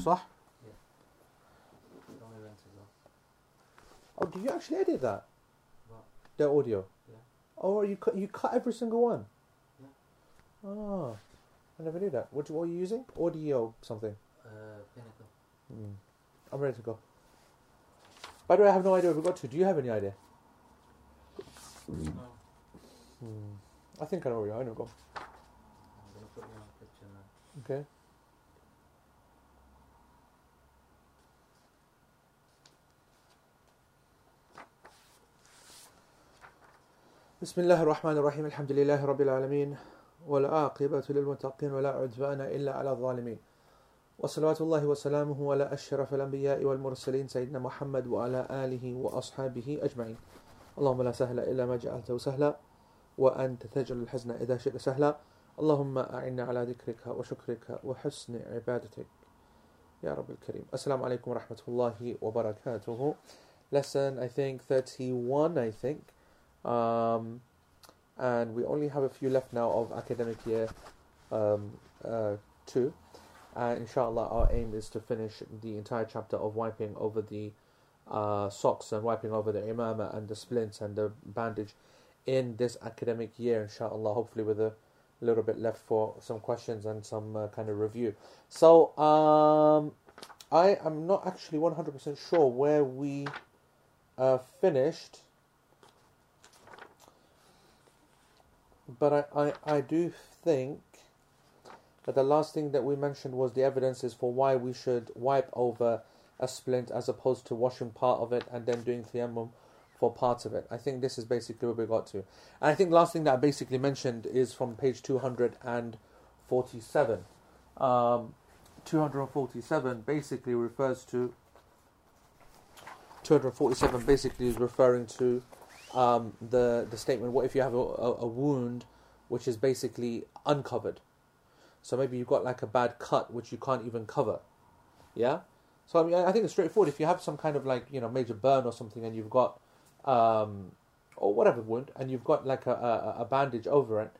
صح? Don't event as well. Oh, do you actually edit that? What? The audio? Yeah. Oh, you cut, you cut every single one? Yeah. Oh, I never knew that. What, what are you using? Audio something? Uh, Pinnacle. Hmm. I'm ready to go. By the way, I have no idea where we got to. Do you have any idea? No. Hmm. I think I know where you are. I know. Go. I'm gonna put you on a picture now. Okay. بسم الله الرحمن الرحيم. الحمد لله رب العالمين والعاقبة للمتقين ولا عدوان إلا على الظالمين. وصلوات الله وسلامه على أشرف الأنبياء والمرسلين سيدنا محمد وعلى آله وأصحابه أجمعين. اللهم لا سهل إلا ما جعلته سهلا وأنت تجعل الحزن إذا شئت سهلا. اللهم أعنا على ذكرك وشكرك وحسن عبادتك. يا رب الكريم. السلام عليكم ورحمة الله وبركاته. Lesson I think 31 I think. Um, and we only have a few left now of academic year um, uh, 2 and inshallah our aim is to finish the entire chapter of wiping over the uh, socks and wiping over the imama and the splints and the bandage in this academic year inshallah hopefully with a little bit left for some questions and some uh, kind of review. So um, I am not actually 100% sure where we uh, finished but I, I, I do think that the last thing that we mentioned was the evidences for why we should wipe over a splint as opposed to washing part of it and then doing tayammum for parts of it. I think this is basically where we got to. And I think the last thing that I basically mentioned is from page 247. Um, 247 basically refers to 247 basically is referring to um, the the statement what if you have a, a, wound which is basically uncovered? So maybe you've got like a bad cut which you can't even cover. Yeah? So I mean I think it's straightforward. If you have some kind of like you know major burn or something and you've got um, or whatever wound and you've got like a, a, a bandage over it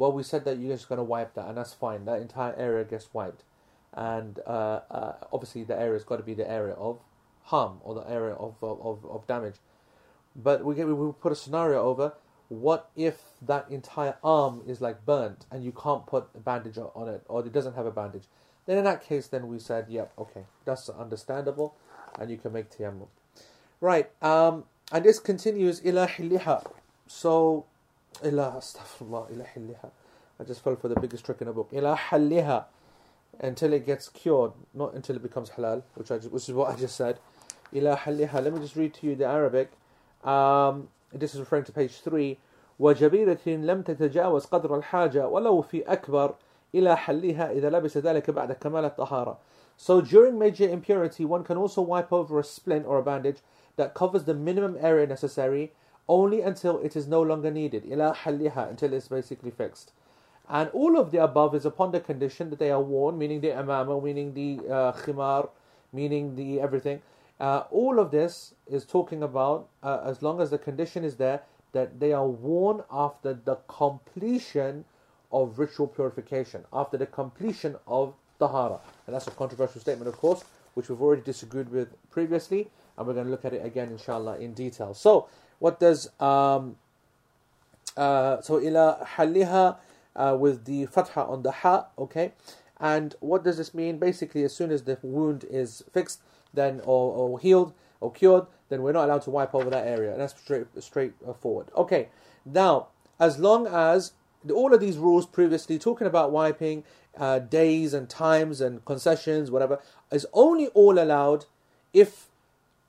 well we said that you're just going to wipe that and that's fine. That entire area gets wiped. And uh, uh, obviously the area has got to be the area of harm or the area of, of, of damage but we we put a scenario over what if that entire arm is like burnt and you can't put a bandage on it or it doesn't have a bandage? Then in that case then we said yep okay that's understandable and you can make tayammum right um, and this continues ila hilliha so ila astaghfirullah ila hilliha I just fell for the biggest trick in the book. Ila until it gets cured not until it becomes halal which I just, which is what I just said. Ila halliha let me just read to you the Arabic um, this is referring to page 3 وجبيرة لم تتجاوز قدر الحاجة ولو في أكبر إلى حلها إذا لبس ذلك بعد كمال الطهارة So during major impurity one can also wipe over a splint or a bandage that covers the minimum area necessary only until it is no longer needed إلى حلها until it's basically fixed and all of the above is upon the condition that they are worn meaning the imama meaning the uh, khimar meaning the everything uh, all of this is talking about uh, as long as the condition is there that they are worn after the completion of ritual purification, after the completion of tahara. And that's a controversial statement, of course, which we've already disagreed with previously, and we're going to look at it again, inshallah, in detail. So, what does um, uh, so ila haliha uh, with the fatha on the ha, okay? And what does this mean? Basically, as soon as the wound is fixed, then or, or healed or cured, then we're not allowed to wipe over that area. And that's straight straightforward. Okay, now as long as all of these rules previously talking about wiping uh, days and times and concessions, whatever, is only all allowed if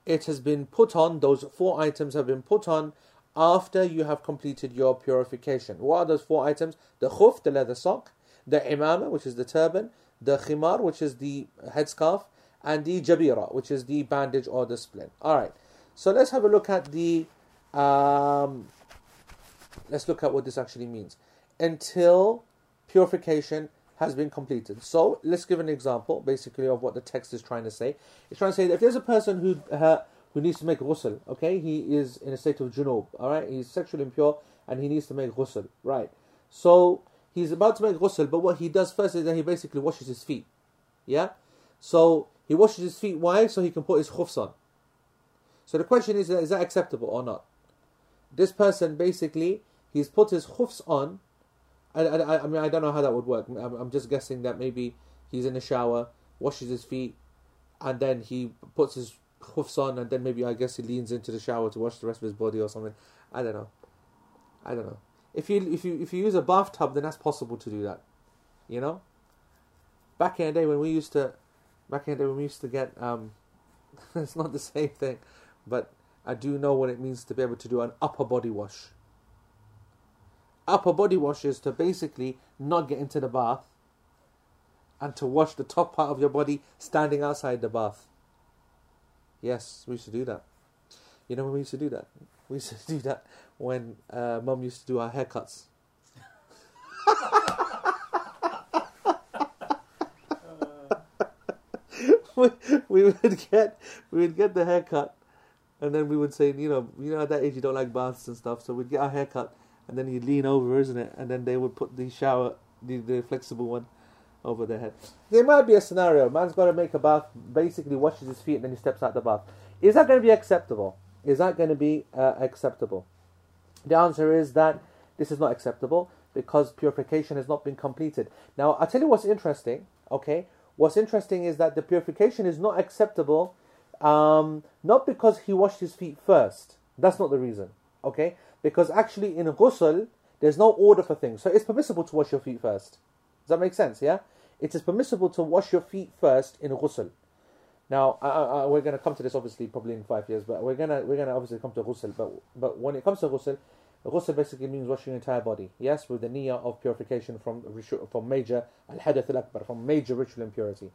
it has been put on. Those four items have been put on after you have completed your purification. What are those four items? The khuf, the leather sock, the imama, which is the turban, the khimar, which is the headscarf, and the jabira, which is the bandage or the splint. All right. So let's have a look at the. Um, let's look at what this actually means. Until purification has been completed. So let's give an example, basically, of what the text is trying to say. It's trying to say that if there's a person who uh, who needs to make ghusl, okay, he is in a state of junub, all right, he's sexually impure and he needs to make ghusl, right? So he's about to make ghusl, but what he does first is that he basically washes his feet, yeah. So He washes his feet. Why? So he can put his khufs on. So the question is, is that acceptable or not? This person basically, he's put his khufs on. I, I, I mean, I don't know how that would work. I'm, I'm just guessing that maybe he's in the shower, washes his feet, and then he puts his khufs on, and then maybe I guess he leans into the shower to wash the rest of his body or something. I don't know. I don't know. If you if you if you use a bathtub, then that's possible to do that. You know. Back in the day when we used to, back in the day when we used to get um, it's not the same thing, but I do know what it means to be able to do an upper body wash. Upper body wash is to basically not get into the bath and to wash the top part of your body standing outside the bath. Yes, we used to do that. You know when we used to do that? We used to do that when uh, mum used to do our haircuts. we, would get we would get the haircut and then we would say, you know, you know at that age you don't like baths and stuff, so we'd get our haircut and then you'd lean over, isn't it? And then they would put the shower the, the flexible one over their head. There might be a scenario, man's gotta make a bath, basically washes his feet and then he steps out the bath. Is that gonna be acceptable? Is that gonna be uh, acceptable? The answer is that this is not acceptable because purification has not been completed. Now, I'll tell you what's interesting, okay? What's interesting is that the purification is not acceptable um, not because he washed his feet first. That's not the reason, okay? Because actually in ghusl, there's no order for things. So it's permissible to wash your feet first. Does that make sense, yeah? It is permissible to wash your feet first in ghusl. Now, I, I, we're going to come to this obviously probably in five years, but we're going to we're to obviously come to ghusl. But but when it comes to ghusl, ghusl basically means washing your entire body. Yes, with the niyyah of purification from from major al hadath al akbar, from major ritual impurity.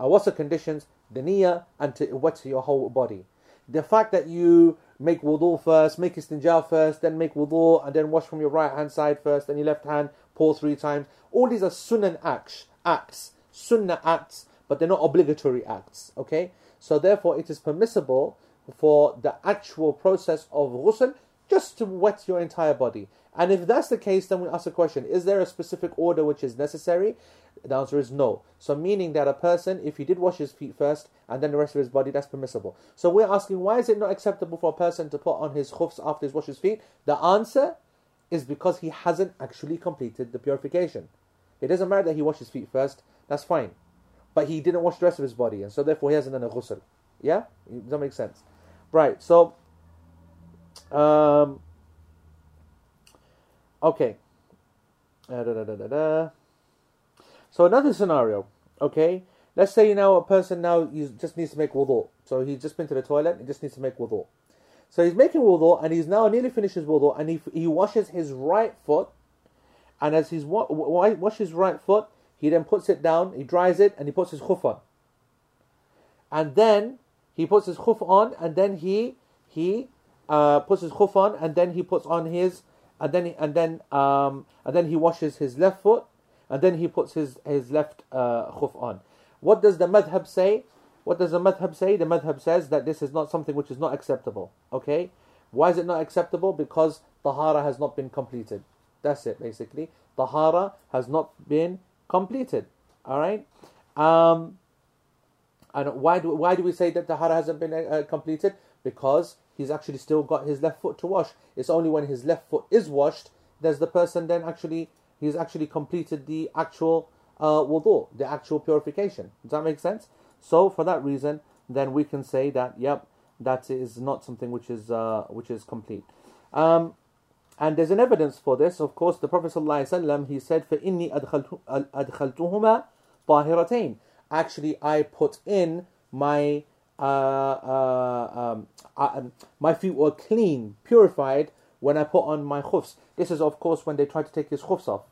Uh, what's the conditions? The niyyah and to wet your whole body. The fact that you make wudu first, make istinja first, then make wudu, and then wash from your right hand side first, then your left hand, pour three times. All these are sunnah acts, acts, sunnah acts but they're not obligatory acts. Okay, so therefore it is permissible for the actual process of ghusl just to wet your entire body. And if that's the case, then we ask the question: Is there a specific order which is necessary? The answer is no. So meaning that a person, if he did wash his feet first and then the rest of his body, that's permissible. So we're asking, why is it not acceptable for a person to put on his khufs after he's washed his feet? The answer is because he hasn't actually completed the purification. It doesn't matter that he washed his feet first. That's fine but he didn't wash the rest of his body, and so therefore he hasn't done a ghusl. Yeah, does that make sense? Right. So, um, okay. Da, da, da, so another scenario. Okay, let's say you now a person now he just needs to make wudu. So he's just been to the toilet. He just needs to make wudu. So he's making wudu, and he's now nearly finished his wudu, and he he washes his right foot, and as he's wa- washes his right foot, he then puts it down, he dries it, and he puts his khuf on. And then he puts his khuf on, and then he he uh, puts his khuf on, and then he puts on his, and then and then um, and then he washes his left foot, and then he puts his his left uh, khuf on. What does the madhab say? What does the madhab say? The madhab says that this is not something which is not acceptable. Okay, why is it not acceptable? Because tahara has not been completed. That's it, basically. Tahara has not been completed. All right. Um, and why do why do we say that tahara hasn't been uh, completed? Because he's actually still got his left foot to wash. It's only when his left foot is washed does the person then actually he's actually completed the actual uh, wudu, the actual purification. Does that make sense? So for that reason, then we can say that yep, that is not something which is uh, which is complete. Um, and there's an evidence for this. Of course, the Prophet ﷺ, he said, فَإِنِّي أَدْخَلْتُهُمَا طَاهِرَتَيْن Actually, I put in my uh, uh, um, um, my feet were clean, purified when I put on my khufs. This is, of course, when they tried to take his khufs off,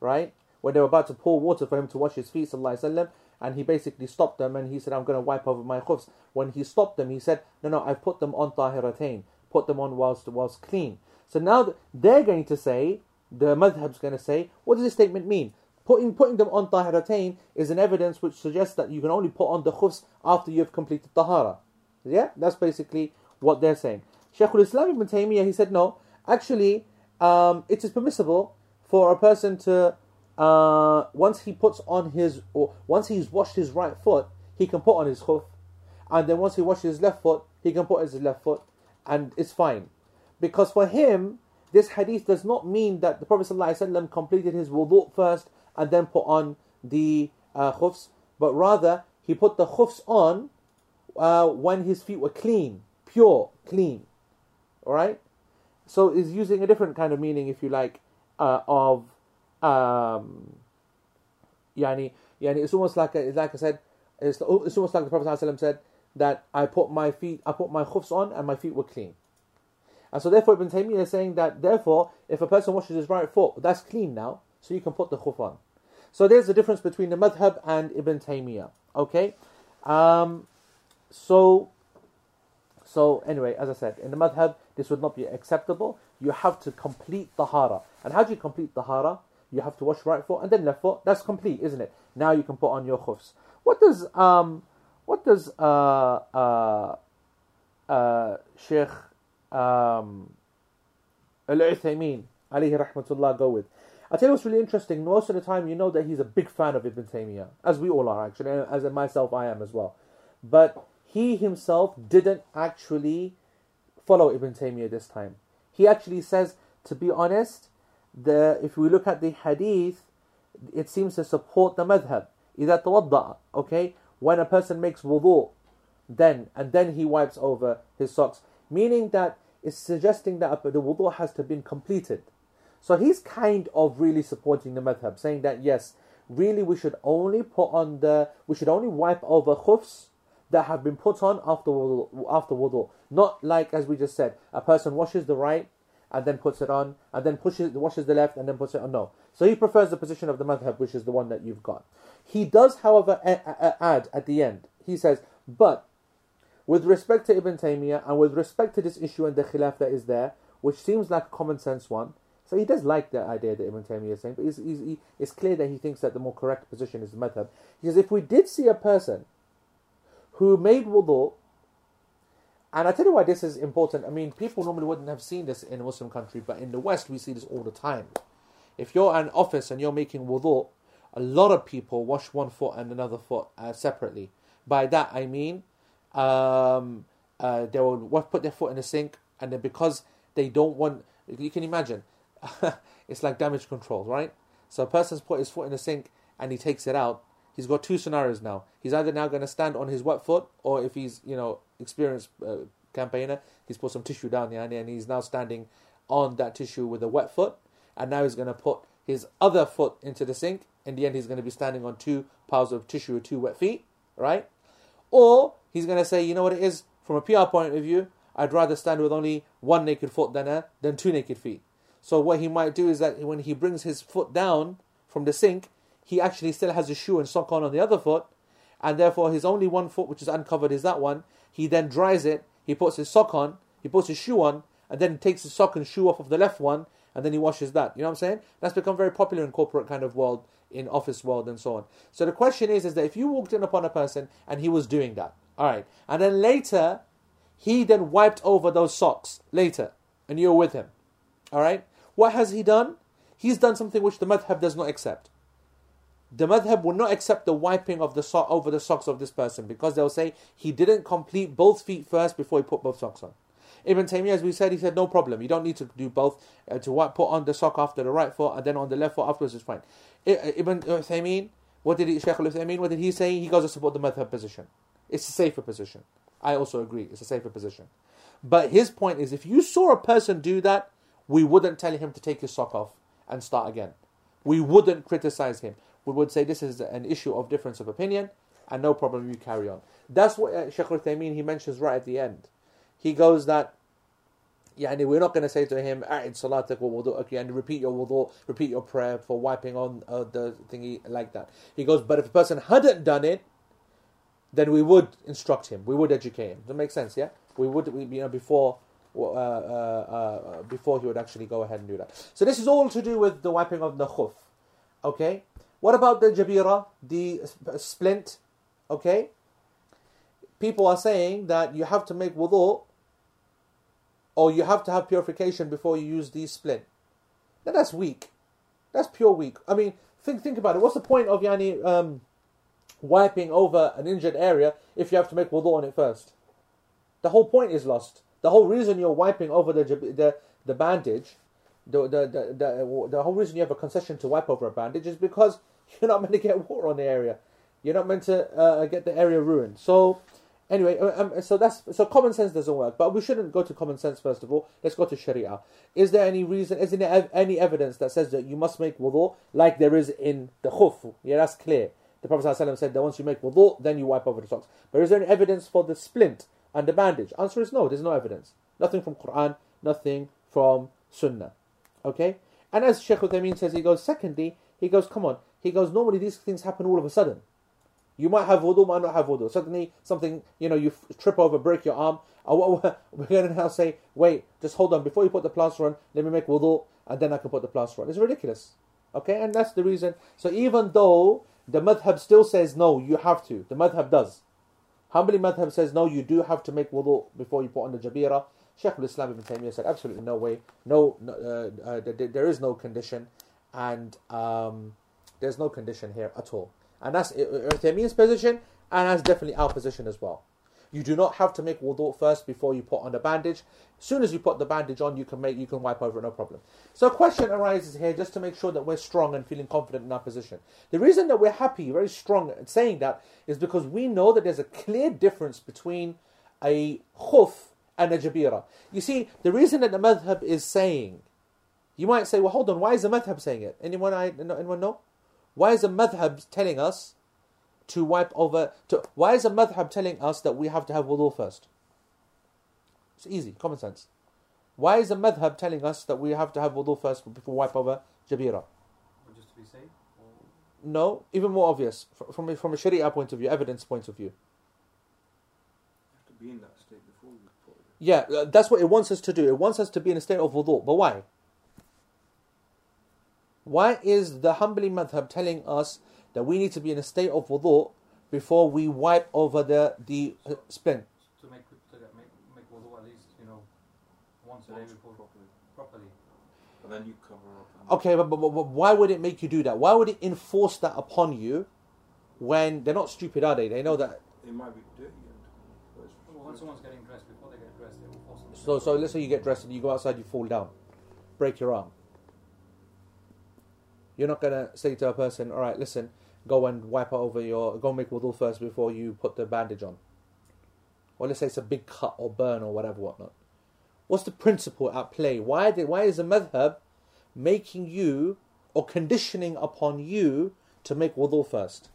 right? When they were about to pour water for him to wash his feet, وسلم, and he basically stopped them and he said, I'm going to wipe over my khufs. When he stopped them, he said, No, no, I've put them on tahiratain, put them on whilst, whilst clean. So now they're going to say, the madhab's going to say, what does this statement mean? Putting, putting them on taharatain is an evidence which suggests that you can only put on the khufs after you've completed tahara. Yeah, that's basically what they're saying. Shaykh al-Islam ibn Taymiyyah, he said, no, actually, um, it is permissible for a person to, uh, once he puts on his, or once he's washed his right foot, he can put on his khuf, and then once he washes his left foot, he can put on his left foot, and it's fine. Because for him, this hadith does not mean that the Prophet ﷺ completed his wudu first and then put on the uh, khufs, but rather he put the khufs on uh, when his feet were clean, pure, clean. Alright? So is using a different kind of meaning, if you like, uh, of um, yani, yani it's almost like a, like I said, it's, it's almost like the Prophet ﷺ said that I put my feet, I put my khufs on and my feet were clean. And so therefore Ibn Taymiyyah is saying that therefore if a person washes his right foot, that's clean now, so you can put the khuf on. So there's a difference between the madhab and Ibn Taymiyyah. Okay? Um, so so anyway, as I said, in the madhab, this would not be acceptable. You have to complete tahara. And how do you complete tahara? You have to wash right foot and then left foot. That's complete, isn't it? Now you can put on your khufs. What does um what does uh uh uh Sheikh um Al-Uthaymeen alayhi rahmatullah go with? I'll tell you what's really interesting. Most of the time, you know that he's a big fan of Ibn Taymiyyah, as we all are actually, as in myself, I am as well. But he himself didn't actually follow Ibn Taymiyyah this time. He actually says, to be honest, the if we look at the hadith, it seems to support the madhab. إذا توضأ, okay, when a person makes wudu, then and then he wipes over his socks, meaning that it's suggesting that the wudu has to have been completed. So he's kind of really supporting the madhab, saying that yes, really we should only put on the we should only wipe over khufs that have been put on after wudu, after wudu. Not like as we just said, a person washes the right and then puts it on, and then pushes washes the left and then puts it on. No. So he prefers the position of the madhab, which is the one that you've got. He does, however, add at the end. He says, but with respect to Ibn Taymiyyah and with respect to this issue and the khilaf that is there, which seems like a common sense one, so he does like the idea that Ibn Taymiyyah is saying, but he's, he's, he, it's clear that he thinks that the more correct position is the madhab. Says, if we did see a person who made wudu, and I tell you why this is important. I mean, people normally wouldn't have seen this in a Muslim country, but in the West we see this all the time. If you're an office and you're making wudu, a lot of people wash one foot and another foot uh, separately. By that I mean, um, uh, they will put their foot in the sink, and then because they don't want, you can imagine, it's like damage control, right? So a person's put his foot in the sink and he takes it out. He's got two scenarios now. He's either now going to stand on his wet foot, or if he's you know experienced uh, campaigner, he's put some tissue down there and he's now standing on that tissue with a wet foot, and now he's going to put his other foot into the sink. In the end, he's going to be standing on two piles of tissue with two wet feet, right? Or he's going to say, you know what it is, from a PR point of view, I'd rather stand with only one naked foot than a, than two naked feet. So what he might do is that when he brings his foot down from the sink, he actually still has a shoe and sock on on the other foot, and therefore his only one foot which is uncovered is that one. He then dries it, he puts his sock on, he puts his shoe on, and then takes his sock and shoe off of the left one, and then he washes that. You know what I'm saying? That's become very popular in corporate kind of world, in office world, and so on. So the question is, is that if you walked in upon a person and he was doing that, all right, and then later he then wiped over those socks later, and you're with him, all right, what has he done? He's done something which the madhab does not accept. The madhab will not accept the wiping of the sock over the socks of this person because they'll say he didn't complete both feet first before he put both socks on. Ibn Taymiyyah, as we said, he said no problem. You don't need to do both. Uh, to wipe, put on the sock after the right foot and then on the left foot afterwards is fine. I, Ibn Taymiyyah, what did he, Shaykh al what did he say? He goes to support the madhab position. It's a safer position. I also agree. It's a safer position. But his point is, if you saw a person do that, we wouldn't tell him to take his sock off and start again. We wouldn't criticize him. We would say this is an issue of difference of opinion, and no problem, you carry on. That's what uh, Shaykh al-Uthaymeen, he mentions right at the end. He goes that, yeah, and we're not going to say to him, "A'id salatak wa wudu," okay, and repeat your wudu, repeat your prayer for wiping on uh, the thingy like that. He goes, but if a person hadn't done it, then we would instruct him, we would educate him. Does that make sense? Yeah, we would, we, you know, before Uh, uh, uh, before he would actually go ahead and do that. So this is all to do with the wiping of the khuf. Okay. What about the jabira, the splint? Okay. People are saying that you have to make wudu or you have to have purification before you use the splint. Now that's weak. That's pure weak. I mean, think think about it. What's the point of yani um, wiping over an injured area if you have to make wudu on it first? The whole point is lost. The whole reason you're wiping over the the, the bandage, the, the, the, the, the whole reason you have a concession to wipe over a bandage is because you're not meant to get water on the area. You're not meant to uh, get the area ruined. So, anyway, uh, um, so that's so common sense doesn't work. But we shouldn't go to common sense first of all. Let's go to Sharia. Is there any reason? Is there any evidence that says that you must make wudu like there is in the khuf? Yeah, that's clear. The Prophet ﷺ said that once you make wudu, then you wipe over the socks. But is there any evidence for the splint and the bandage? Answer is no. There's no evidence. Nothing from Quran. Nothing from Sunnah. Okay. And as Sheikh Uthaymeen says, he goes. Secondly, he goes. Come on. He goes. Normally these things happen all of a sudden. You might have wudu, might not have wudu. Suddenly, something, you know, you trip over, break your arm. We're going to now say, wait, just hold on. Before you put the plaster on, let me make wudu, and then I can put the plaster on. It's ridiculous. Okay, and that's the reason. So even though the madhab still says no, you have to. The madhab does. Hanbali madhab says no, you do have to make wudu before you put on the jabira. Sheikh al-Islam ibn Taymiyyah said absolutely no way. No, uh, uh, th- th- there is no condition, and um, there's no condition here at all. And that's Uthaymeen's position, and that's definitely our position as well. You do not have to make wudu first before you put on the bandage. As soon as you put the bandage on, you can make you can wipe over no problem. So a question arises here just to make sure that we're strong and feeling confident in our position. The reason that we're happy, very strong at saying that, is because we know that there's a clear difference between a khuf and a jabira. You see, the reason that the madhab is saying, you might say, well, hold on, why is the madhab saying it? Anyone, I, anyone know? Why is the madhab telling us to wipe over? To, why is the madhab telling us that we have to have wudu first? It's easy, common sense. Why is the madhab telling us that we have to have wudu first before wipe over jabira? Just to be safe? Or No, even more obvious from a, from a sharia point of view, evidence point of view. You have to be in that state before you put it. Yeah, uh, that's what it wants us to do. It wants us to be in a state of wudu. But why? Why is the Hanbali madhab telling us that we need to be in a state of wudu before we wipe over the the uh, splint? to make to make make wudu at least you know once a day before properly. properly. And then you cover up. Okay, but, but, but, but why would it make you do that? Why would it enforce that upon you when they're not stupid, are they? They know that. It might be dirty. And, Well, when someone's getting dressed before they get dressed, they will force them. to So, so let's say you get dressed and you go outside, you fall down, break your arm. You're not gonna say to a person, "All right, listen, go and wipe over your, go make wudu first before you put the bandage on." Or let's say it's a big cut or burn or whatever, whatnot. What's the principle at play? Why did, why is the madhab making you or conditioning upon you to make wudu first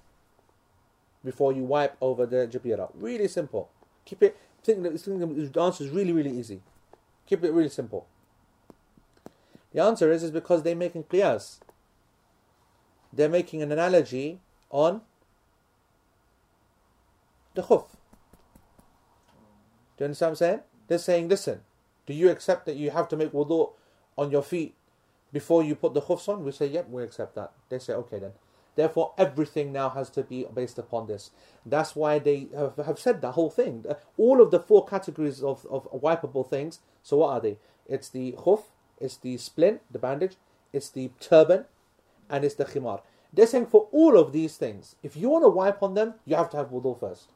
before you wipe over the jabira? Really simple. Keep it. Think that the answer is really, really easy. Keep it really simple. The answer is is because they're making qiyas. They're making an analogy on the khuf. Do you understand what I'm saying? They're saying, listen, do you accept that you have to make wudu on your feet before you put the khufs on? We say, yep, we accept that. They say, okay then. Therefore, everything now has to be based upon this. That's why they have, have said the whole thing. All of the four categories of, of wipeable things. So, what are they? It's the khuf, it's the splint, the bandage, it's the turban, and it's the khimar. They're saying for all of these things, if you want to wipe on them, you have to have wudu first.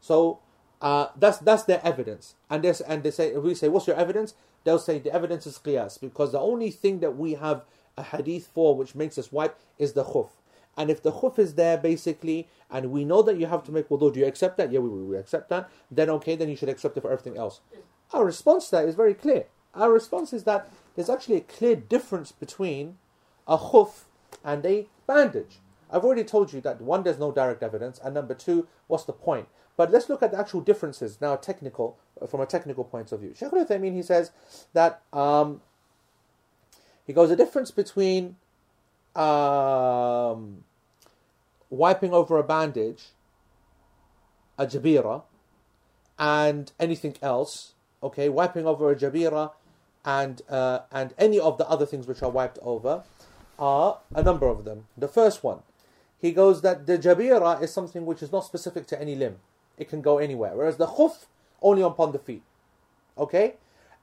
So uh, that's that's their evidence. And they and they say we say what's your evidence? They'll say the evidence is qiyas because the only thing that we have a hadith for which makes us wipe is the khuf. And if the khuf is there basically, and we know that you have to make wudu, do you accept that? Yeah, we, we accept that. Then okay, then you should accept it for everything else. Our response to that is very clear. Our response is that there's actually a clear difference between a khuf and a bandage. I've already told you that one, there's no direct evidence, and number two, what's the point? But let's look at the actual differences now, technical from a technical point of view. Sheikh al-Uthaymeen, he says that um, he goes the difference between um, wiping over a bandage, a jabira, and anything else. Okay, wiping over a jabira and uh, and any of the other things which are wiped over are a number of them. The first one, he goes that the jabira is something which is not specific to any limb; it can go anywhere. Whereas the khuf only upon the feet. Okay,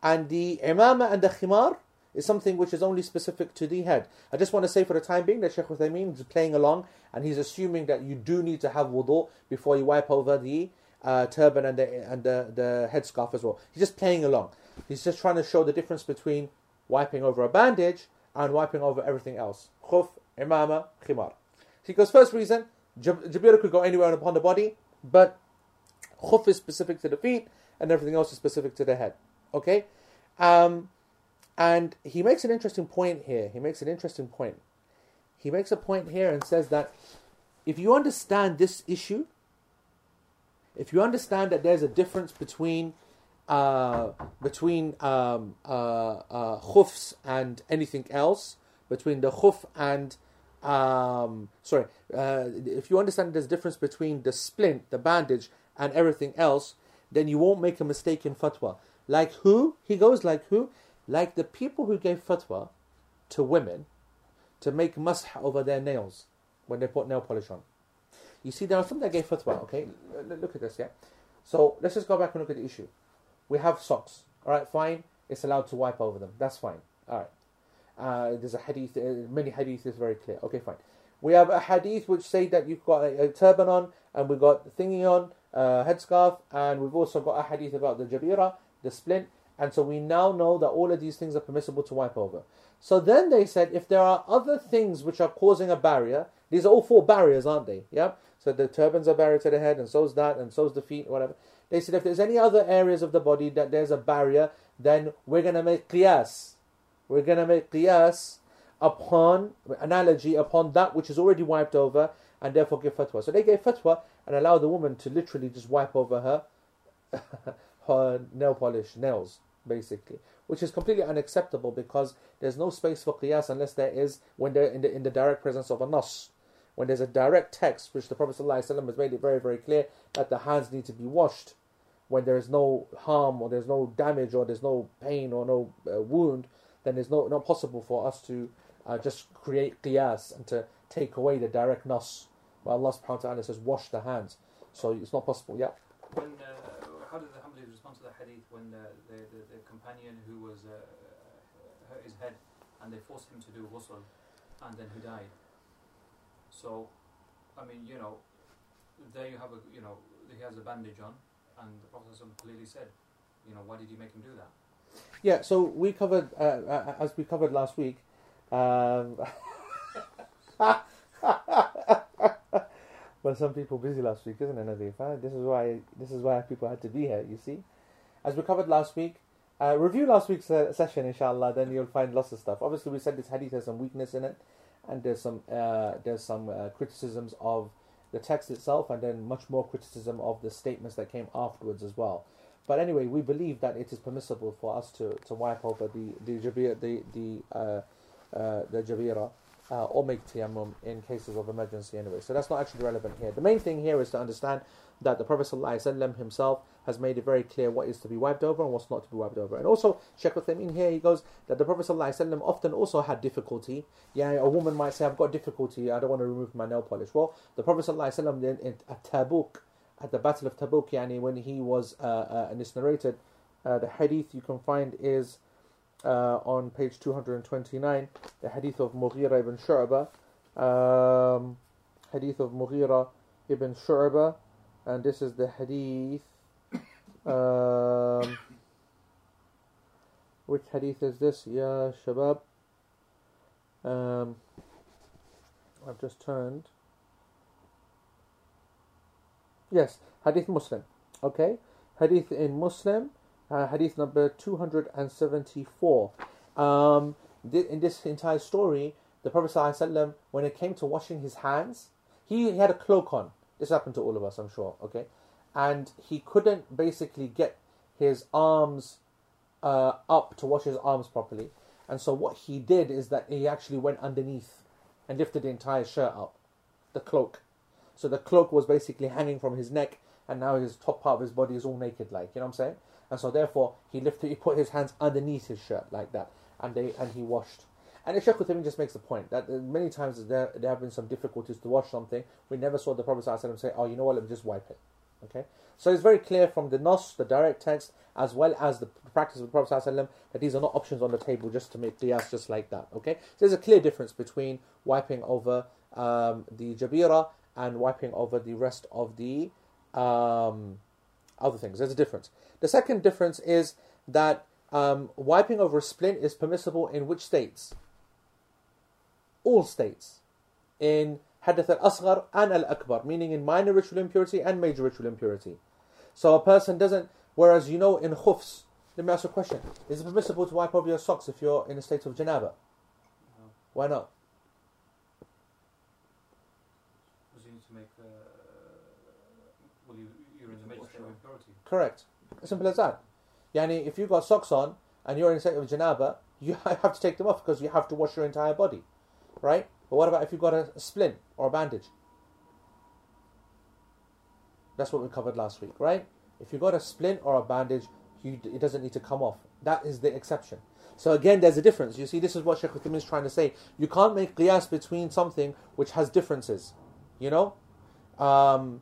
and the imama and the khimar is something which is only specific to the head. I just want to say for the time being that Sheikh Uthaymeen is playing along and he's assuming that you do need to have wudu before you wipe over the uh, turban and the and the, the headscarf as well. He's just playing along. He's just trying to show the difference between wiping over a bandage and wiping over everything else. Khuf, imama, khimar. He goes, first reason, jab- jabira could go anywhere upon the body, but khuf is specific to the feet and everything else is specific to the head. Okay? Um, and he makes an interesting point here. He makes an interesting point. He makes a point here and says that if you understand this issue, if you understand that there's a difference between uh, between um, uh, uh, and anything else, between the khuf and um, sorry, uh, if you understand there's difference between the splint, the bandage, and everything else, then you won't make a mistake in fatwa. Like who? He goes like who? Like the people who gave fatwa to women to make mash over their nails when they put nail polish on. You see, there are some that gave fatwa, okay? Look at this, yeah? So let's just go back and look at the issue. We have socks, alright, fine. It's allowed to wipe over them. That's fine, alright. Uh, there's a hadith, uh, many hadith is very clear. Okay, fine. We have a hadith which say that you've got a, a turban on, and we've got the thingy on, uh, headscarf, and we've also got a hadith about the jabira, the splint, and so we now know that all of these things are permissible to wipe over. So then they said if there are other things which are causing a barrier, these are all four barriers, aren't they? Yeah. So the turbans are barrier to the head, and so is that, and so is the feet, whatever. They said if there's any other areas of the body that there's a barrier, then we're gonna make qiyas. We're gonna make qiyas upon analogy upon that which is already wiped over, and therefore give fatwa. So they gave fatwa and allowed the woman to literally just wipe over her her nail polish nails, basically, which is completely unacceptable because there's no space for qiyas unless there is when they're in the in the direct presence of a nas. When there's a direct text, which the Prophet ﷺ has made it very, very clear that the hands need to be washed when there is no harm or there's no damage or there's no pain or no uh, wound, then it's no, not possible for us to uh, just create qiyas and to take away the direct nas. Well, Allah subhanahu wa ta'ala says, wash the hands. So it's not possible. Yeah. When, uh, how did the Hanbalis respond to the hadith when the, the, the, the companion who was uh, hurt his head and they forced him to do ghusl and then he died? So, I mean, you know, there you have a, you know, he has a bandage on and the Prophet clearly said, you know, why did you make him do that? Yeah, so we covered, uh, uh, as we covered last week, um, well, some people busy last week, isn't it, Nadif? huh? This is why this is why people had to be here. You see, as we covered last week, uh, review last week's uh, session, inshallah. Then you'll find lots of stuff. Obviously, we said this hadith has some weakness in it, and there's some uh, there's some uh, criticisms of the text itself, and then much more criticism of the statements that came afterwards as well. But anyway, we believe that it is permissible for us to, to wipe over the the jabir, the the uh, uh, the jabira uh, or make tayammum in cases of emergency anyway. So that's not actually relevant here. The main thing here is to understand that the Prophet ﷺ himself has made it very clear what is to be wiped over and what's not to be wiped over. And also, Sheikh in here, he goes that the Prophet ﷺ often also had difficulty. Yeah, a woman might say, I've got difficulty, I don't want to remove my nail polish. Well, the Prophet ﷺ in, in, at Tabuk, at the Battle of Tabuk, yani when he was, uh, uh, and it's narrated, uh, the hadith you can find is uh, on page 229, the hadith of Mughira ibn Shu'bah, um, hadith of Mughira ibn Shu'bah, and this is the hadith. Um, which hadith is this? Ya Shabab. Um, I've just turned. Yes, hadith Muslim. Okay, hadith in Muslim, uh, hadith number 274. Um, th- in this entire story, the Prophet ﷺ, when it came to washing his hands, he, he had a cloak on. This happened to all of us, I'm sure. Okay, and he couldn't basically get his arms uh, up to wash his arms properly. And so what he did is that he actually went underneath and lifted the entire shirt up, the cloak. So the cloak was basically hanging from his neck, and now his top part of his body is all naked, like you know what I'm saying. And so therefore he lifted, he put his hands underneath his shirt like that, and they and he washed. And the Uthaymeen just makes the point that uh, many times there, there have been some difficulties to wash something. We never saw the Prophet say, "Oh, you know what? Let me just wipe it." Okay. So it's very clear from the nas, the direct text, as well as the practice of the Prophet that these are not options on the table just to make qiyas just like that. Okay, so there's a clear difference between wiping over um, the jabira and wiping over the rest of the um, other things. There's a difference. The second difference is that um, wiping over a splint is permissible in which states? All states. In Hadath al Asghar and al Akbar, meaning in minor ritual impurity and major ritual impurity. So a person doesn't, whereas you know in khufs, let me ask you a question. Is it permissible to wipe over your socks if you're in a state of janaba? No. Why not? Because you need to make. Uh, well, you, you're in the major state of impurity. Correct. Simple as that. Yani, if you've got socks on and you're in a state of janaba, you have to take them off because you have to wash your entire body. Right? But what about if you've got a splint or a bandage? That's what we covered last week, right? If you've got a splint or a bandage, you, it doesn't need to come off. That is the exception. So again, there's a difference. You see, this is what Sheikh Uthaymeen is trying to say. You can't make qiyas between something which has differences. You know? Um,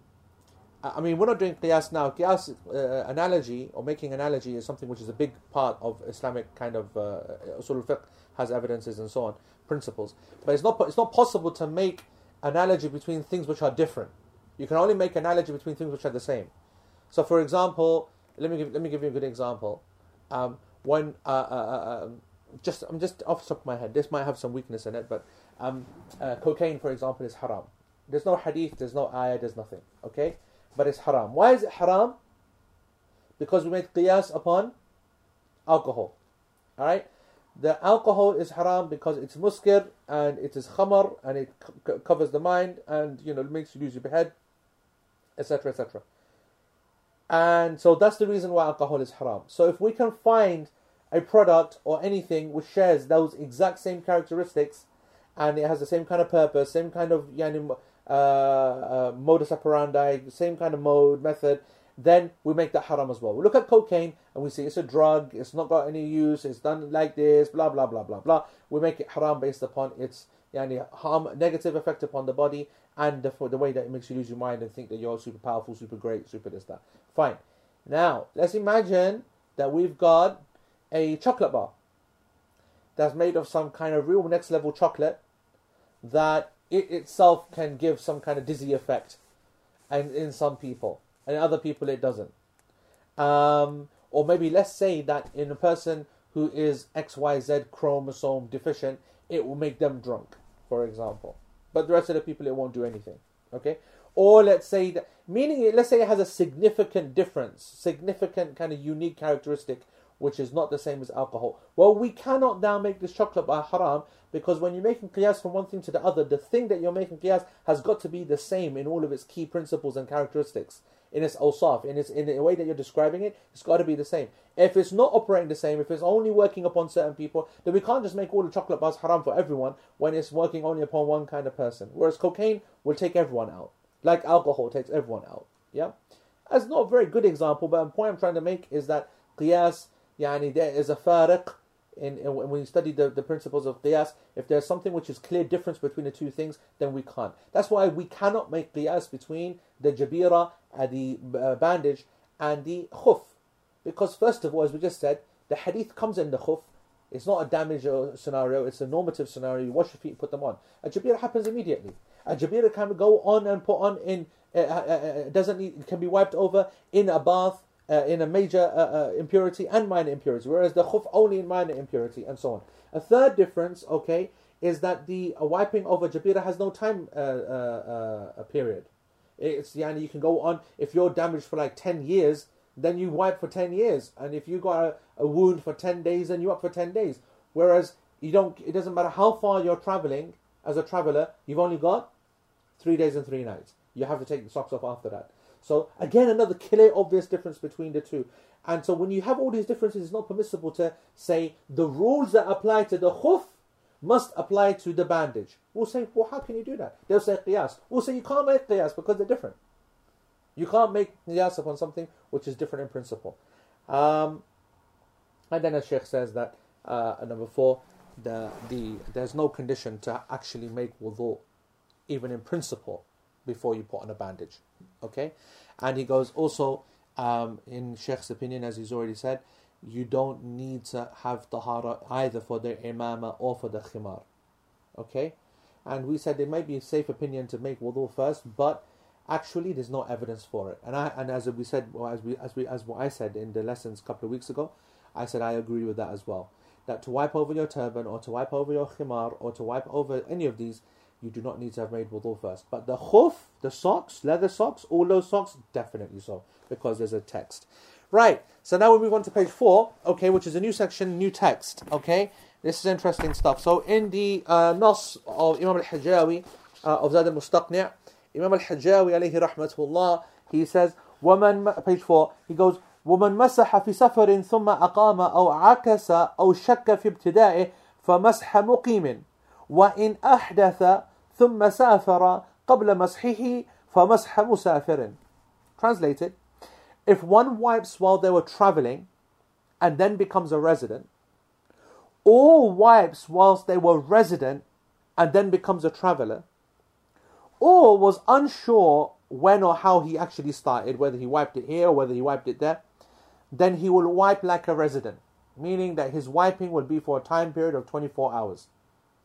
I mean, we're not doing qiyas now. Qiyas uh, analogy or making analogy is something which is a big part of Islamic kind of uh, usul al-fiqh has evidences and so on, principles. But it's not, it's not possible to make analogy between things which are different. You can only make analogy between things which are the same. So, for example, let me give let me give you a good example. Um, when uh, uh, uh, um, just I'm just off the top of my head, this might have some weakness in it, but um, uh, cocaine, for example, is haram. There's no hadith, there's no ayah, there's nothing. Okay, but it's haram. Why is it haram? Because we made qiyas upon alcohol. All right, the alcohol is haram because it's muskir and it is khamar and it c- covers the mind and you know makes you lose your head, etc., etc. And so that's the reason why alcohol is haram. So if we can find a product or anything which shares those exact same characteristics and it has the same kind of purpose, same kind of yani, uh, uh, modus operandi, same kind of mode, method, then we make that haram as well. We look at cocaine and we say it's a drug, it's not got any use, it's done like this, blah, blah, blah, blah, blah. We make it haram based upon its yani, harm, negative effect upon the body and the, the way that it makes you lose your mind and think that you're super powerful, super great, super this, that. Fine. Now, let's imagine that we've got a chocolate bar that's made of some kind of real next level chocolate that it itself can give some kind of dizzy effect and in some people and other people it doesn't um, or maybe let's say that in a person who is xyz chromosome deficient it will make them drunk for example but the rest of the people it won't do anything okay or let's say that meaning it let's say it has a significant difference significant kind of unique characteristic which is not the same as alcohol. Well, we cannot now make this chocolate bar haram because when you're making qiyas from one thing to the other, the thing that you're making qiyas has got to be the same in all of its key principles and characteristics in its osaf, in its in the way that you're describing it, it's got to be the same. If it's not operating the same, if it's only working upon certain people, then we can't just make all the chocolate bars haram for everyone when it's working only upon one kind of person. Whereas cocaine will take everyone out, like alcohol takes everyone out. Yeah, that's not a very good example, but the point I'm trying to make is that qiyas, yani there is a farak in, in when you study the, the principles of qiyas if there's something which is clear difference between the two things then we can't. That's why we cannot make qiyas between the jabira and the uh, bandage and the khuf. Because first of all as we just said the hadith comes in the khuf. It's not a damage uh, scenario. It's a normative scenario. You wash your feet and put them on. A jabira happens immediately. A jabira can go on and put on in uh, uh, uh, doesn't need, can be wiped over in a bath uh, in a major uh, uh, impurity and minor impurity, whereas the khuf only in minor impurity, and so on. A third difference, okay, is that the uh, wiping a jabira has no time uh, period. It's yani you can go on if you're damaged for like ten years, then you wipe for ten years, and if you got a, a wound for ten days, then you up for ten days. Whereas you don't, it doesn't matter how far you're traveling as a traveler, you've only got three days and three nights. You have to take the socks off after that. So again, another clear, obvious difference between the two. And so when you have all these differences, it's not permissible to say the rules that apply to the khuf must apply to the bandage. We'll say, well, how can you do that? They'll say qiyas. We'll say you can't make qiyas because they're different. You can't make qiyas upon something which is different in principle. Um, and then the Sheikh says that uh, number four, the the there's no condition to actually make wudu, even in principle, before you put on a bandage. Okay, and he goes also um, in Sheikh's opinion, as he's already said, you don't need to have tahara either for the imama or for the khimar. Okay? And we said it might be a safe opinion to make wudu first, but actually there's no evidence for it. And I and as we said, well, as we as we as what I said in the lessons a couple of weeks ago, I said I agree with that as well. That to wipe over your turban or to wipe over your khimar or to wipe over any of these, you do not need to have made wudu first. But the khuf, the socks, leather socks, all those socks, definitely so, because there's a text. Right, so now we move on to page four, okay, which is a new section, new text, okay? This is interesting stuff. So in the uh, Nas of Imam al-Hajawi, uh, of Zad al-Mustaqni' Imam al-Hajawi alayhi rahmatullah, he says, woman, page four, he goes, ومن مسح في سفر ثم أقام أو عكس أو شك في ابتدائه فمسح مقيم وإن أحدث ثم سافر قبل مسحه فمسح مسافر Translated, if one wipes while they were traveling and then becomes a resident, or wipes whilst they were resident and then becomes a traveler, or was unsure when or how he actually started, whether he wiped it here or whether he wiped it there, then he will wipe like a resident, meaning that his wiping will be for a time period of 24 hours,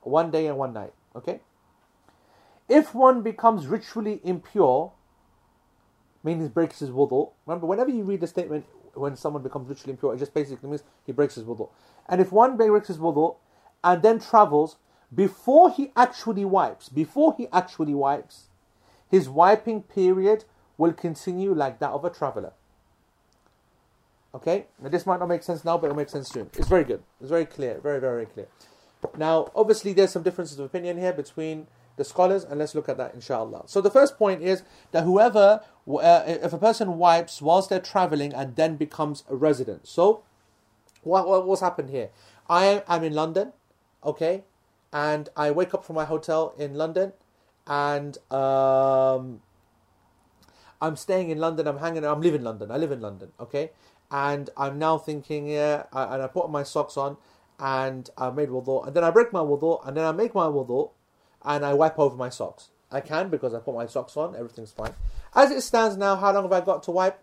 one day and one night. Okay? If one becomes ritually impure, meaning he breaks his wudu, remember, whenever you read the statement when someone becomes ritually impure, it just basically means he breaks his wudu. And if one breaks his wudu and then travels, before he actually wipes, before he actually wipes, his wiping period will continue like that of a traveler. Okay? Now this might not make sense now, but it'll make sense soon. It's very good. It's very clear. Very, very clear. Now, obviously, there's some differences of opinion here between the scholars, and let's look at that, inshallah. So, the first point is that whoever, uh, if a person wipes whilst they're traveling and then becomes a resident. So, what, what what's happened here? I am in London, okay, and I wake up from my hotel in London, and um, I'm staying in London. I'm hanging. I'm living in London. I live in London, okay, and I'm now thinking, yeah, I, and I put my socks on, and I made wudu, and then I break my wudu, and then I make my wudu, and I wipe over my socks. I can because I put my socks on. Everything's fine. As it stands now, how long have I got to wipe?